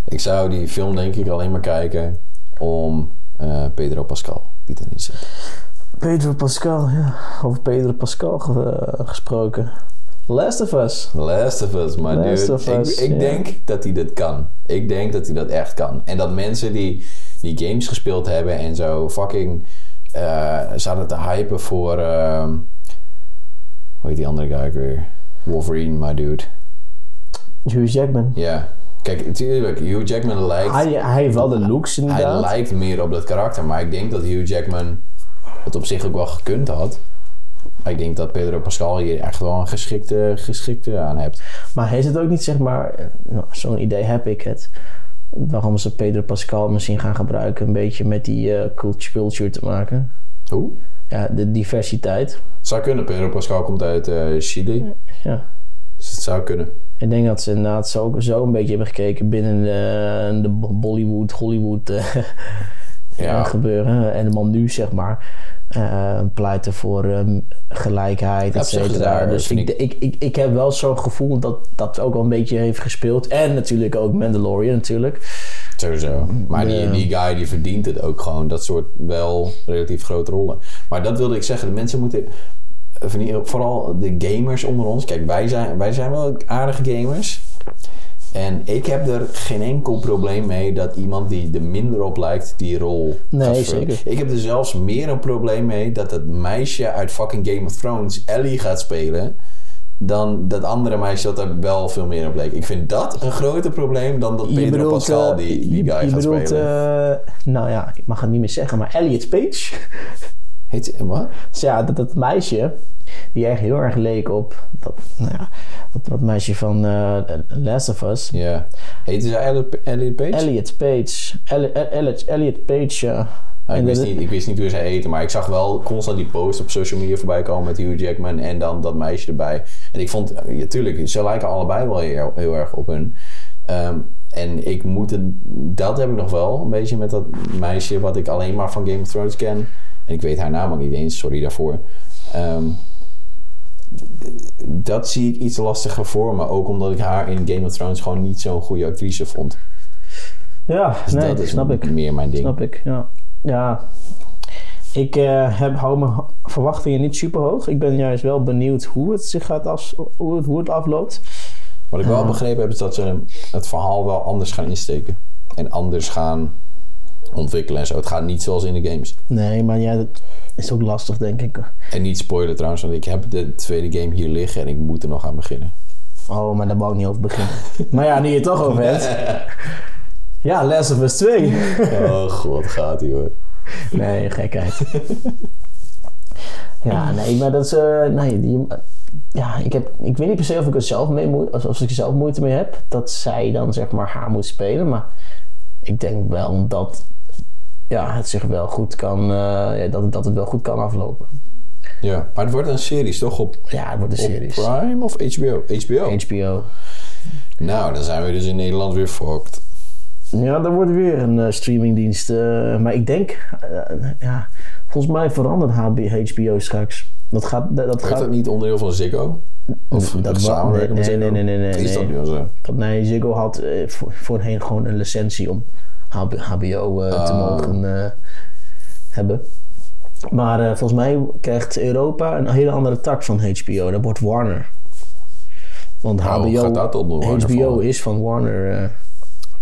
Ik zou die film denk ik alleen maar kijken om eh, Pedro Pascal die erin zit. Pedro Pascal, ja. Over Pedro Pascal ge- gesproken. Last of Us. Last of Us, maar Last dude, of ik, Us, ik denk dat hij dit kan. Ik denk dat hij dat echt kan. En dat mensen die die games gespeeld hebben en zo fucking eh zaten te hypen voor... ehm, hoe heet die andere guy weer? Wolverine, my dude. Hugh Jackman. Ja. Kijk, natuurlijk, Hugh Jackman lijkt... Hij, hij heeft wel de looks Hij inderdaad. lijkt meer op dat karakter, maar ik denk dat Hugh Jackman Wat op zich ook wel gekund had. Maar ik denk dat Pedro Pascal hier echt wel een geschikte, geschikte aan hebt. Maar is het ook niet, zeg maar, nou, zo'n idee heb ik het. Waarom ze Pedro Pascal misschien gaan gebruiken, een beetje met die eh, culture, culture te maken. Hoe? Ja, de diversiteit. Zou kunnen. Pedro Pascal komt uit eh, Chili. Ja. Dus het zou kunnen. Ik denk dat ze inderdaad zo, zo een beetje hebben gekeken binnen de, de Bollywood, Hollywood eh, Ja. eh, gebeuren. En de man nu, zeg maar, eh, pleiten voor ehm, gelijkheid, et cetera. Dus ik, ik, ik, ik heb wel zo'n gevoel dat dat ook wel een beetje heeft gespeeld. En natuurlijk ook Mandalorian natuurlijk. Sowieso. Maar die, die guy die verdient het ook gewoon. Dat soort wel relatief grote rollen. Maar dat wilde ik zeggen. De mensen moeten... ieder- Vooral de gamers onder ons. Kijk, wij zijn, wij zijn wel aardige gamers. En ik heb er geen enkel probleem mee dat iemand die er minder op lijkt die rol Nee, zeker. Ik heb er zelfs meer een probleem mee dat het meisje uit fucking Game of Thrones Ellie gaat spelen. Dan dat andere meisje dat er wel veel meer op leek. Ik vind dat een groter probleem dan dat Pedro Pascal eh, die, die guy je gaat bedoelt, spelen. eh, nou ja, ik mag het niet meer zeggen, maar Elliot Page. Heet ze, wat? Dus ja, dat, dat meisje, die echt heel erg leek op dat, nou ja, dat, dat meisje van eh Last of Us. Ja. Heette ze Elliot, Elliot Page? Elliot Page. Elli- Elliot, Elliot Page, ja. Ja, ik, wist niet, ik wist niet hoe ze heette, maar ik zag wel constant die post op social media voorbij komen met Hugh Jackman en dan dat meisje erbij. En ik vond, ja, tuurlijk, ze lijken allebei wel heel, heel erg op hun. Ehm, en ik moet het, dat heb ik nog wel, een beetje met dat meisje wat ik alleen maar van Game of Thrones ken. En ik weet haar naam ook niet eens, sorry daarvoor. Ehm, dat zie ik iets lastiger voor me, ook omdat ik haar in Game of Thrones gewoon niet zo'n goede actrice vond. Ja, Dus nee, dat is snap ik. meer mijn ding. Snap ik, ja. Ja. Ik eh, heb, hou mijn verwachtingen niet super hoog. Ik ben juist wel benieuwd hoe het zich gaat af, hoe het, hoe het afloopt. Wat ik wel begrepen heb, is dat ze het verhaal wel anders gaan insteken. En anders gaan ontwikkelen en zo. Het gaat niet zoals in de games. Nee, maar ja, dat is ook lastig, denk ik. En niet spoilen trouwens, want ik heb de tweede game hier liggen en ik moet er nog aan beginnen. Oh, maar daar wou ik niet over beginnen. maar ja, nu je het toch over hebt. Ja, Last of Us 2. Oh god, gaat ie hoor. Nee, gekheid. ja, nee, maar dat is... eh, nee, die, ja, ik, heb, ik weet niet per se of ik er zelf mee moe, of of ik er zelf moeite mee heb. Dat zij dan zeg maar haar moet spelen. Maar ik denk wel dat ja, het zich wel goed kan... eh, ja, dat, dat het wel goed kan aflopen. Ja, maar het wordt een series toch op, Ja, het wordt een op series. Prime of HBO? HBO. HBO. Nou, dan zijn we dus in Nederland weer fucked. Ja, er wordt weer een eh, streamingdienst. eh, maar ik denk... ja, volgens mij verandert HB, HBO straks. Dat gaat... Dat gaat dat niet onderdeel van Ziggo? Of Dat samenwerken met nee, Ziggo? nee, nee, nee, nee, Is dat nee. nu al zo? Dat, nee, Ziggo had voor, voorheen gewoon een licentie om HBO, eh, te Ah. mogen eh, hebben. Maar eh, volgens mij krijgt Europa een hele andere tak van HBO. Dat wordt Warner. Want Oh, HBO, Warner HBO is van Warner.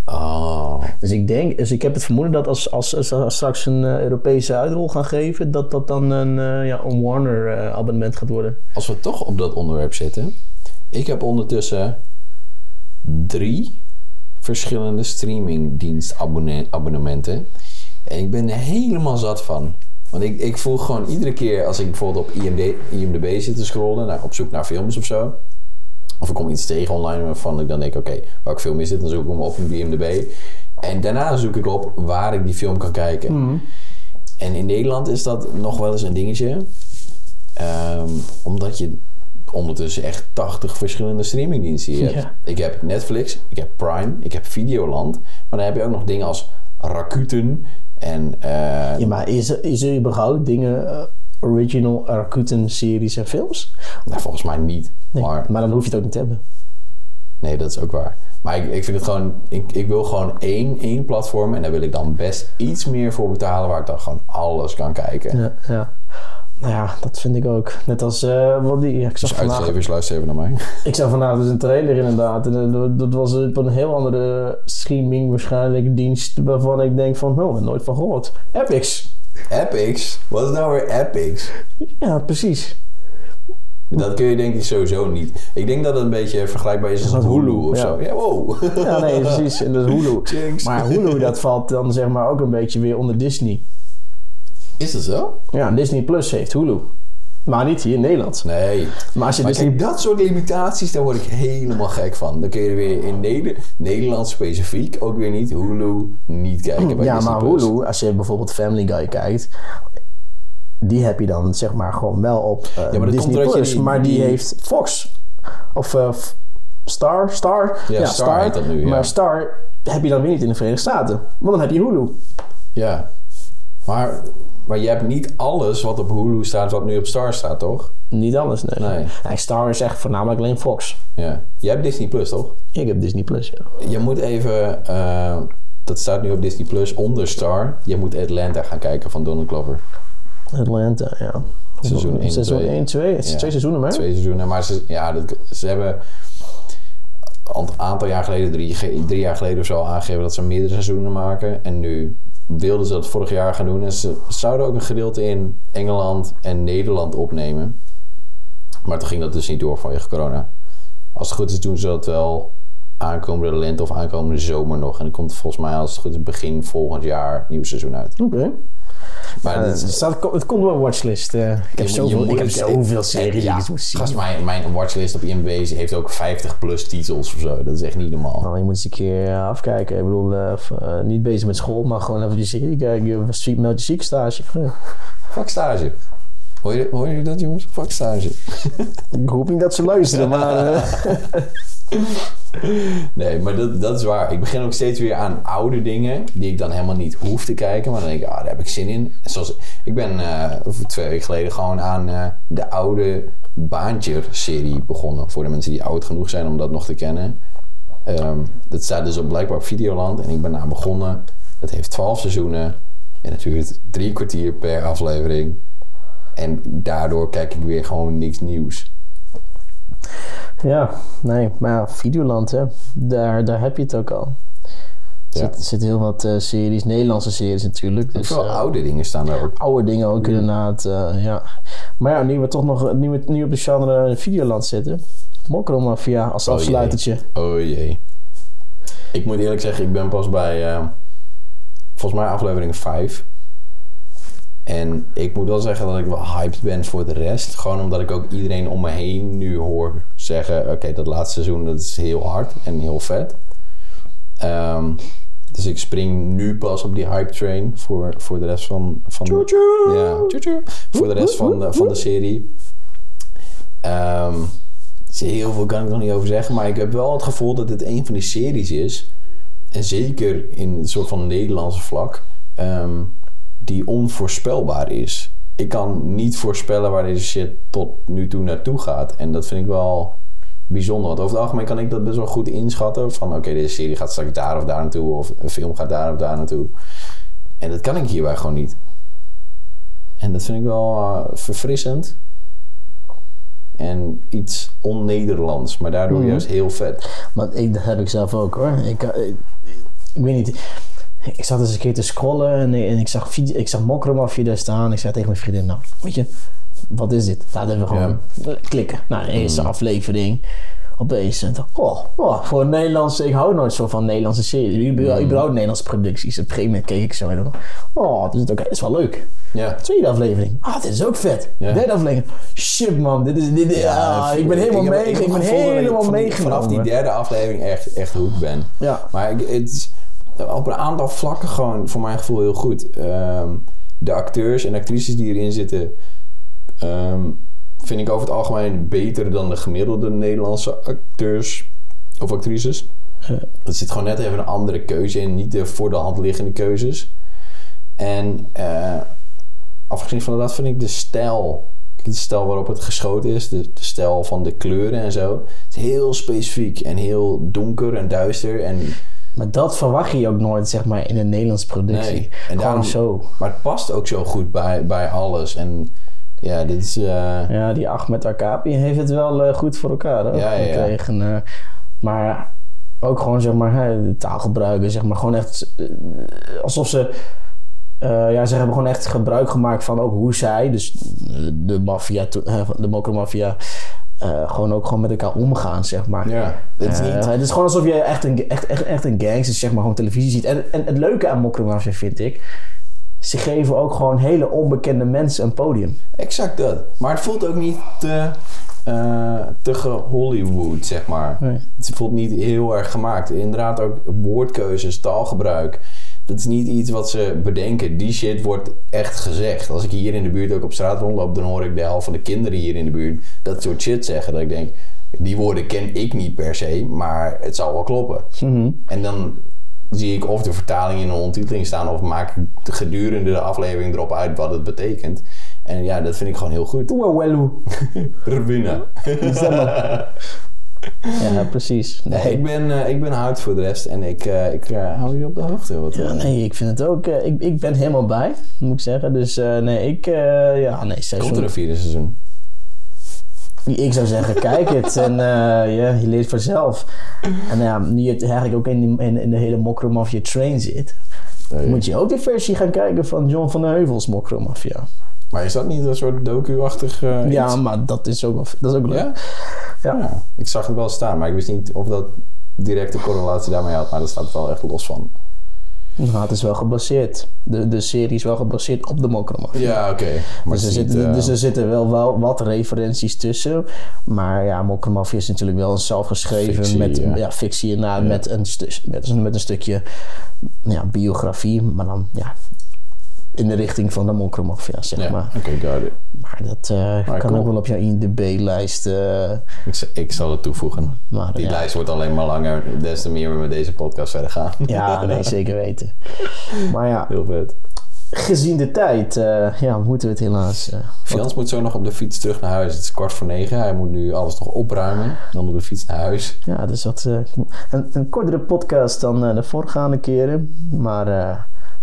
Oh. dus ik denk, dus ik heb het vermoeden dat als, als ze straks een Europese uitrol gaan geven, dat dat dan een, ja, een Warner abonnement gaat worden. Als we toch op dat onderwerp zitten. Ik heb ondertussen drie verschillende streamingdienstabonnementen. En ik ben er helemaal zat van. Want ik, ik voel gewoon iedere keer als ik bijvoorbeeld op IMD, IMDb zit te scrollen, nou, op zoek naar films of zo. Of ik kom iets tegen online waarvan ik dan denk, oké, welke film is dit? Dan zoek ik hem op in IMDb. En daarna zoek ik op waar ik die film kan kijken. En in Nederland is dat nog wel eens een dingetje. Ehm, omdat je ondertussen echt 80 verschillende streamingdiensten hier. Ja. Ik heb Netflix, ik heb Prime, ik heb Videoland. Maar dan heb je ook nog dingen als Rakuten en... eh, Ja, maar is er, is er überhaupt dingen, eh, original Rakuten series en films? nou, volgens mij niet. Nee, Maar maar dan hoef je het ook niet te hebben. nee, dat is ook waar. Maar ik, ik vind het gewoon... Ik, ik wil gewoon één, één platform en daar wil ik dan best iets meer voor betalen... waar ik dan gewoon alles kan kijken. Ja, ja. Nou ja, dat vind ik ook. Net als, eh, wat die, ja, ik, zag Dus vandaag, uitgevers, luister even naar mij. ik zag vandaag dus een trailer inderdaad. En, eh, dat, was op een heel andere streaming waarschijnlijk dienst waarvan ik denk van, oh, nooit van gehoord. Epics. Epics? Wat is nou weer Epics? Ja, precies. Dat kun je denk ik sowieso niet. Ik denk dat het een beetje vergelijkbaar is als Hulu Hulu, of ja. zo. Ja, wow. Ja, nee, precies. En dat is Hulu. Jinx. Maar Hulu, dat valt dan zeg maar ook een beetje weer onder Disney. Is dat zo? Ja, Disney Plus heeft Hulu. Maar niet hier in Nederland. Nee. Maar als je Maar kijk, dat soort limitaties, daar word ik helemaal gek van. Dan kun je weer in Neder Nederland specifiek ook weer niet Hulu niet kijken bij Ja, Disney+. maar Hulu, als je bijvoorbeeld Family Guy kijkt... Die heb je dan zeg maar gewoon wel op eh, maar Disney Plus. die- maar die, die- heeft Fox. Of eh, Star? Star? Ja, Star heet dat nu, ja. Maar Star heb je dan weer niet in de Verenigde Staten. Want dan heb je Hulu. Ja. Maar, maar je hebt niet alles wat op Hulu staat, wat nu op Star staat, toch? Niet anders, nee. Nee. Nee, Star is echt voornamelijk alleen Fox. Ja. Jij hebt Disney Plus, toch? Ik heb Disney Plus, ja. Je moet even, eh, dat staat nu op Disney Plus onder Star. Je moet Atlanta gaan kijken van Donald Glover. Atlanta, ja. Seizoen 1, Seizoen 2. 1, 2. Het is Ja. twee seizoenen, maar. Twee seizoenen, maar ze, ja, dat, ze hebben een aantal jaar geleden, drie, drie jaar geleden of zo, aangegeven dat ze meerdere seizoenen maken. En nu wilden ze dat vorig jaar gaan doen. En ze zouden ook een gedeelte in Engeland en Nederland opnemen. Maar toen ging dat dus niet door vanwege corona. Als het goed is, doen ze dat wel aankomende lente of aankomende zomer nog. En dan komt volgens mij, als het goed is, begin volgend jaar nieuw seizoen uit. Oké. Maar Eh, het, is- staat, het komt op een watchlist. eh. ik heb je zoveel, je ik heb zoveel series Ja. Gast, mijn, mijn watchlist op IMDb heeft ook 50 plus titels of zo. Dat is echt niet normaal. Nou, je moet eens een keer eh, afkijken. Ik bedoel, niet bezig met school, maar gewoon even die serie kijken. Street Meld je ziekstage. Ja. Fuck stage. Hoor je, hoor je dat, jongens? Fuck stage. Ik hoop niet dat ze luisteren, maar... Nee, maar dat, dat is waar. Ik begin ook steeds weer aan oude dingen die ik dan helemaal niet hoef te kijken. Maar dan denk ik, ah, daar heb ik zin in. Zoals, ik ben eh, twee weken geleden gewoon aan eh, de oude Baantje-serie begonnen. Voor de mensen die oud genoeg zijn om dat nog te kennen. Ehm, dat staat dus op blijkbaar op Videoland. En ik ben aan begonnen. Dat heeft twaalf seizoenen. En duurt drie kwartier per aflevering. En daardoor kijk ik weer gewoon niks nieuws. Ja, nee, maar ja, Videoland, hè. Daar, daar heb je het ook al. Er Ja. zit, zitten heel wat eh, series, Nederlandse series natuurlijk. Dus, Vooral eh, oude dingen staan daar ook. oude dingen ook inderdaad, eh, ja. Maar ja, nu we toch nog nu we, nu op de genre Videoland zitten. Mokromafia als Oh, jee. afsluitertje. Oh jee. Ik moet eerlijk zeggen, ik ben pas bij volgens mij aflevering 5. En ik moet wel zeggen dat ik wel hyped ben voor de rest. Gewoon omdat ik ook iedereen om me heen nu hoor zeggen... Oké, dat laatste seizoen dat is heel hard en heel vet. Ehm, dus ik spring nu pas op die hype train voor, voor de rest van... van Tjoe-tjoe. ja, voor de rest van de, van de serie. Dus heel veel kan ik nog niet over zeggen. Maar ik heb wel het gevoel dat dit een van die series is. En zeker in een soort van Nederlandse vlak. ehm, die onvoorspelbaar is. Ik kan niet voorspellen waar deze shit tot nu toe naartoe gaat. En dat vind ik wel bijzonder. Want over het algemeen kan ik dat best wel goed inschatten. Van oké, deze serie gaat straks daar of daar naartoe. Of een film gaat daar of daar naartoe. En dat kan ik hierbij gewoon niet. En dat vind ik wel eh, verfrissend. En iets on-Nederlands, maar daardoor Mhm. juist heel vet. Maar ik, dat heb ik zelf ook hoor. Ik, eh, ik, ik weet niet. Ik zat eens een keer te scrollen en, en ik zag, ik zag daar staan. Ik zei tegen mijn vriendin, nou, weet je, wat is dit? Laten we gewoon klikken. Nou, de eerste aflevering. Opeens, en oh, oh, voor een Nederlandse, ik hou nooit zo van Nederlandse series. Überhaupt überhaupt Nederlandse producties. Op een gegeven moment keek ik zo en oh, dit is, oké, dit is wel leuk. Ja. Tweede aflevering. Ah, dit is ook vet. Ja. Derde aflevering. Shit man, dit is, dit, ja, ik ben helemaal mee. Ik, ben ik helemaal meegenomen. Vanaf die derde aflevering echt, echt hoek ben. Ja. Maar ik, het is op een aantal vlakken gewoon voor mijn gevoel heel goed. Ehm, de acteurs en actrices die erin zitten... ehm, vind ik over het algemeen beter dan de gemiddelde Nederlandse acteurs of actrices. Er zit gewoon net even een andere keuze in. Niet de voor de hand liggende keuzes. En eh, afgezien van dat vind ik de stijl... De stijl waarop het geschoten is. De, de stijl van de kleuren en zo. Het is heel specifiek en heel donker en duister. En Maar dat verwacht je ook nooit, zeg maar, in een Nederlandse productie. Nee, en Gewoon daarom- zo. Maar het past ook zo goed bij, bij alles. En ja, dit is... eh, Ja, die Ahmed Akapi heeft het wel eh, goed voor elkaar. Hè? Ja, ja, ja. Gekregen, eh, maar ook gewoon, zeg maar, de taalgebruiken, zeg maar, gewoon echt alsof ze... ja, ze hebben gewoon echt gebruik gemaakt van ook hoe zij, dus de maffia, de mokromafia, eh gewoon ook gewoon met elkaar omgaan, zeg maar. ja, het is Eh, niet... het is gewoon alsof je echt een, echt, echt, echt een gangster, zeg maar, gewoon televisie ziet. En, en het leuke aan Mokromafia vind ik... ze geven ook gewoon hele onbekende mensen een podium. Exact dat. Maar het voelt ook niet te, eh te Hollywood, zeg maar. Nee. Het voelt niet heel erg gemaakt. Inderdaad ook woordkeuzes, taalgebruik. Dat is niet iets wat ze bedenken. Die shit wordt echt gezegd. Als ik hier in de buurt ook op straat rondloop... dan hoor ik de helft van de kinderen hier in de buurt... dat soort shit zeggen. Dat ik denk, die woorden ken ik niet per se... maar het zal wel kloppen. En dan zie ik of de vertaling in een ondertiteling staan... of maak ik gedurende de aflevering erop uit wat het betekent. En ja, dat vind ik gewoon heel goed. Oewelu. Rwina. Ja, precies. Nee, Nee, ik ben, eh, ik ben hard voor de rest en ik, eh, ik eh, hou je op de hoogte. Wat, Ja, nee, ik vind het ook. ik, ik ben helemaal bij, moet ik zeggen. Dus nee, ik. ja, nee, Komt seizoen. er een vierde seizoen? Ik zou zeggen, kijk het en ja, je leert vanzelf. En ja, nu je eigenlijk ook in, die- in, in de hele Mokromafia train zit, Nee. moet je ook de versie gaan kijken van John van der Heuvels Mokromafia. Maar is dat niet een soort docu-achtig eh, Ja, iets? maar dat is ook, wel, dat is ook leuk. Ja? Ja. Ja, Ik zag het wel staan, maar ik wist niet of dat directe correlatie daarmee had. Maar dat staat wel echt los van. Nou, het is wel gebaseerd. De, de serie is wel gebaseerd op de Mokromafia. Ja, oké. Dus er, zitten, eh, dus er zitten wel, wel wat referenties tussen. Maar ja, Mokromafia is natuurlijk wel een zelfgeschreven Fictie, met ja. ja. fictie inderdaad, met, een met, een- met een stukje ja, biografie. Maar dan ja, in de richting van de Mokromafia, zeg ja, maar. oké, got it. Maar dat eh, kan cool. ook wel op jouw IMDb-lijst. eh Ik, ik zal het toevoegen. maar Die ja. lijst wordt alleen maar langer, des te meer we met deze podcast verder gaan. ja, nee, zeker weten. Maar ja, Heel vet. gezien de tijd, eh, ja, moeten we het helaas... Frans moet zo nog op de fiets terug naar huis. Het is kwart voor negen. Hij moet nu alles nog opruimen. Dan op de fiets naar huis. Ja, dus eh, een, een kortere podcast dan de voorgaande keren. Maar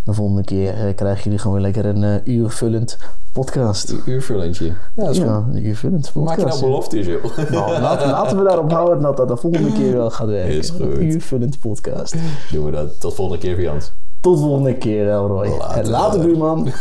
de volgende keer eh, krijgen jullie gewoon lekker een eh, uurvullend podcast. Een uurvullentje. Ja, dat is. Ja, een uurvullend Maak je podcast. nou beloftes, joh. Nou, laten, laten we daarop houden dat dat de volgende keer wel gaat werken. Is goed. Een uurvullend podcast. Doen we dat. Tot volgende keer, Jans. Tot volgende keer, Elroy. Later. En later, buurman.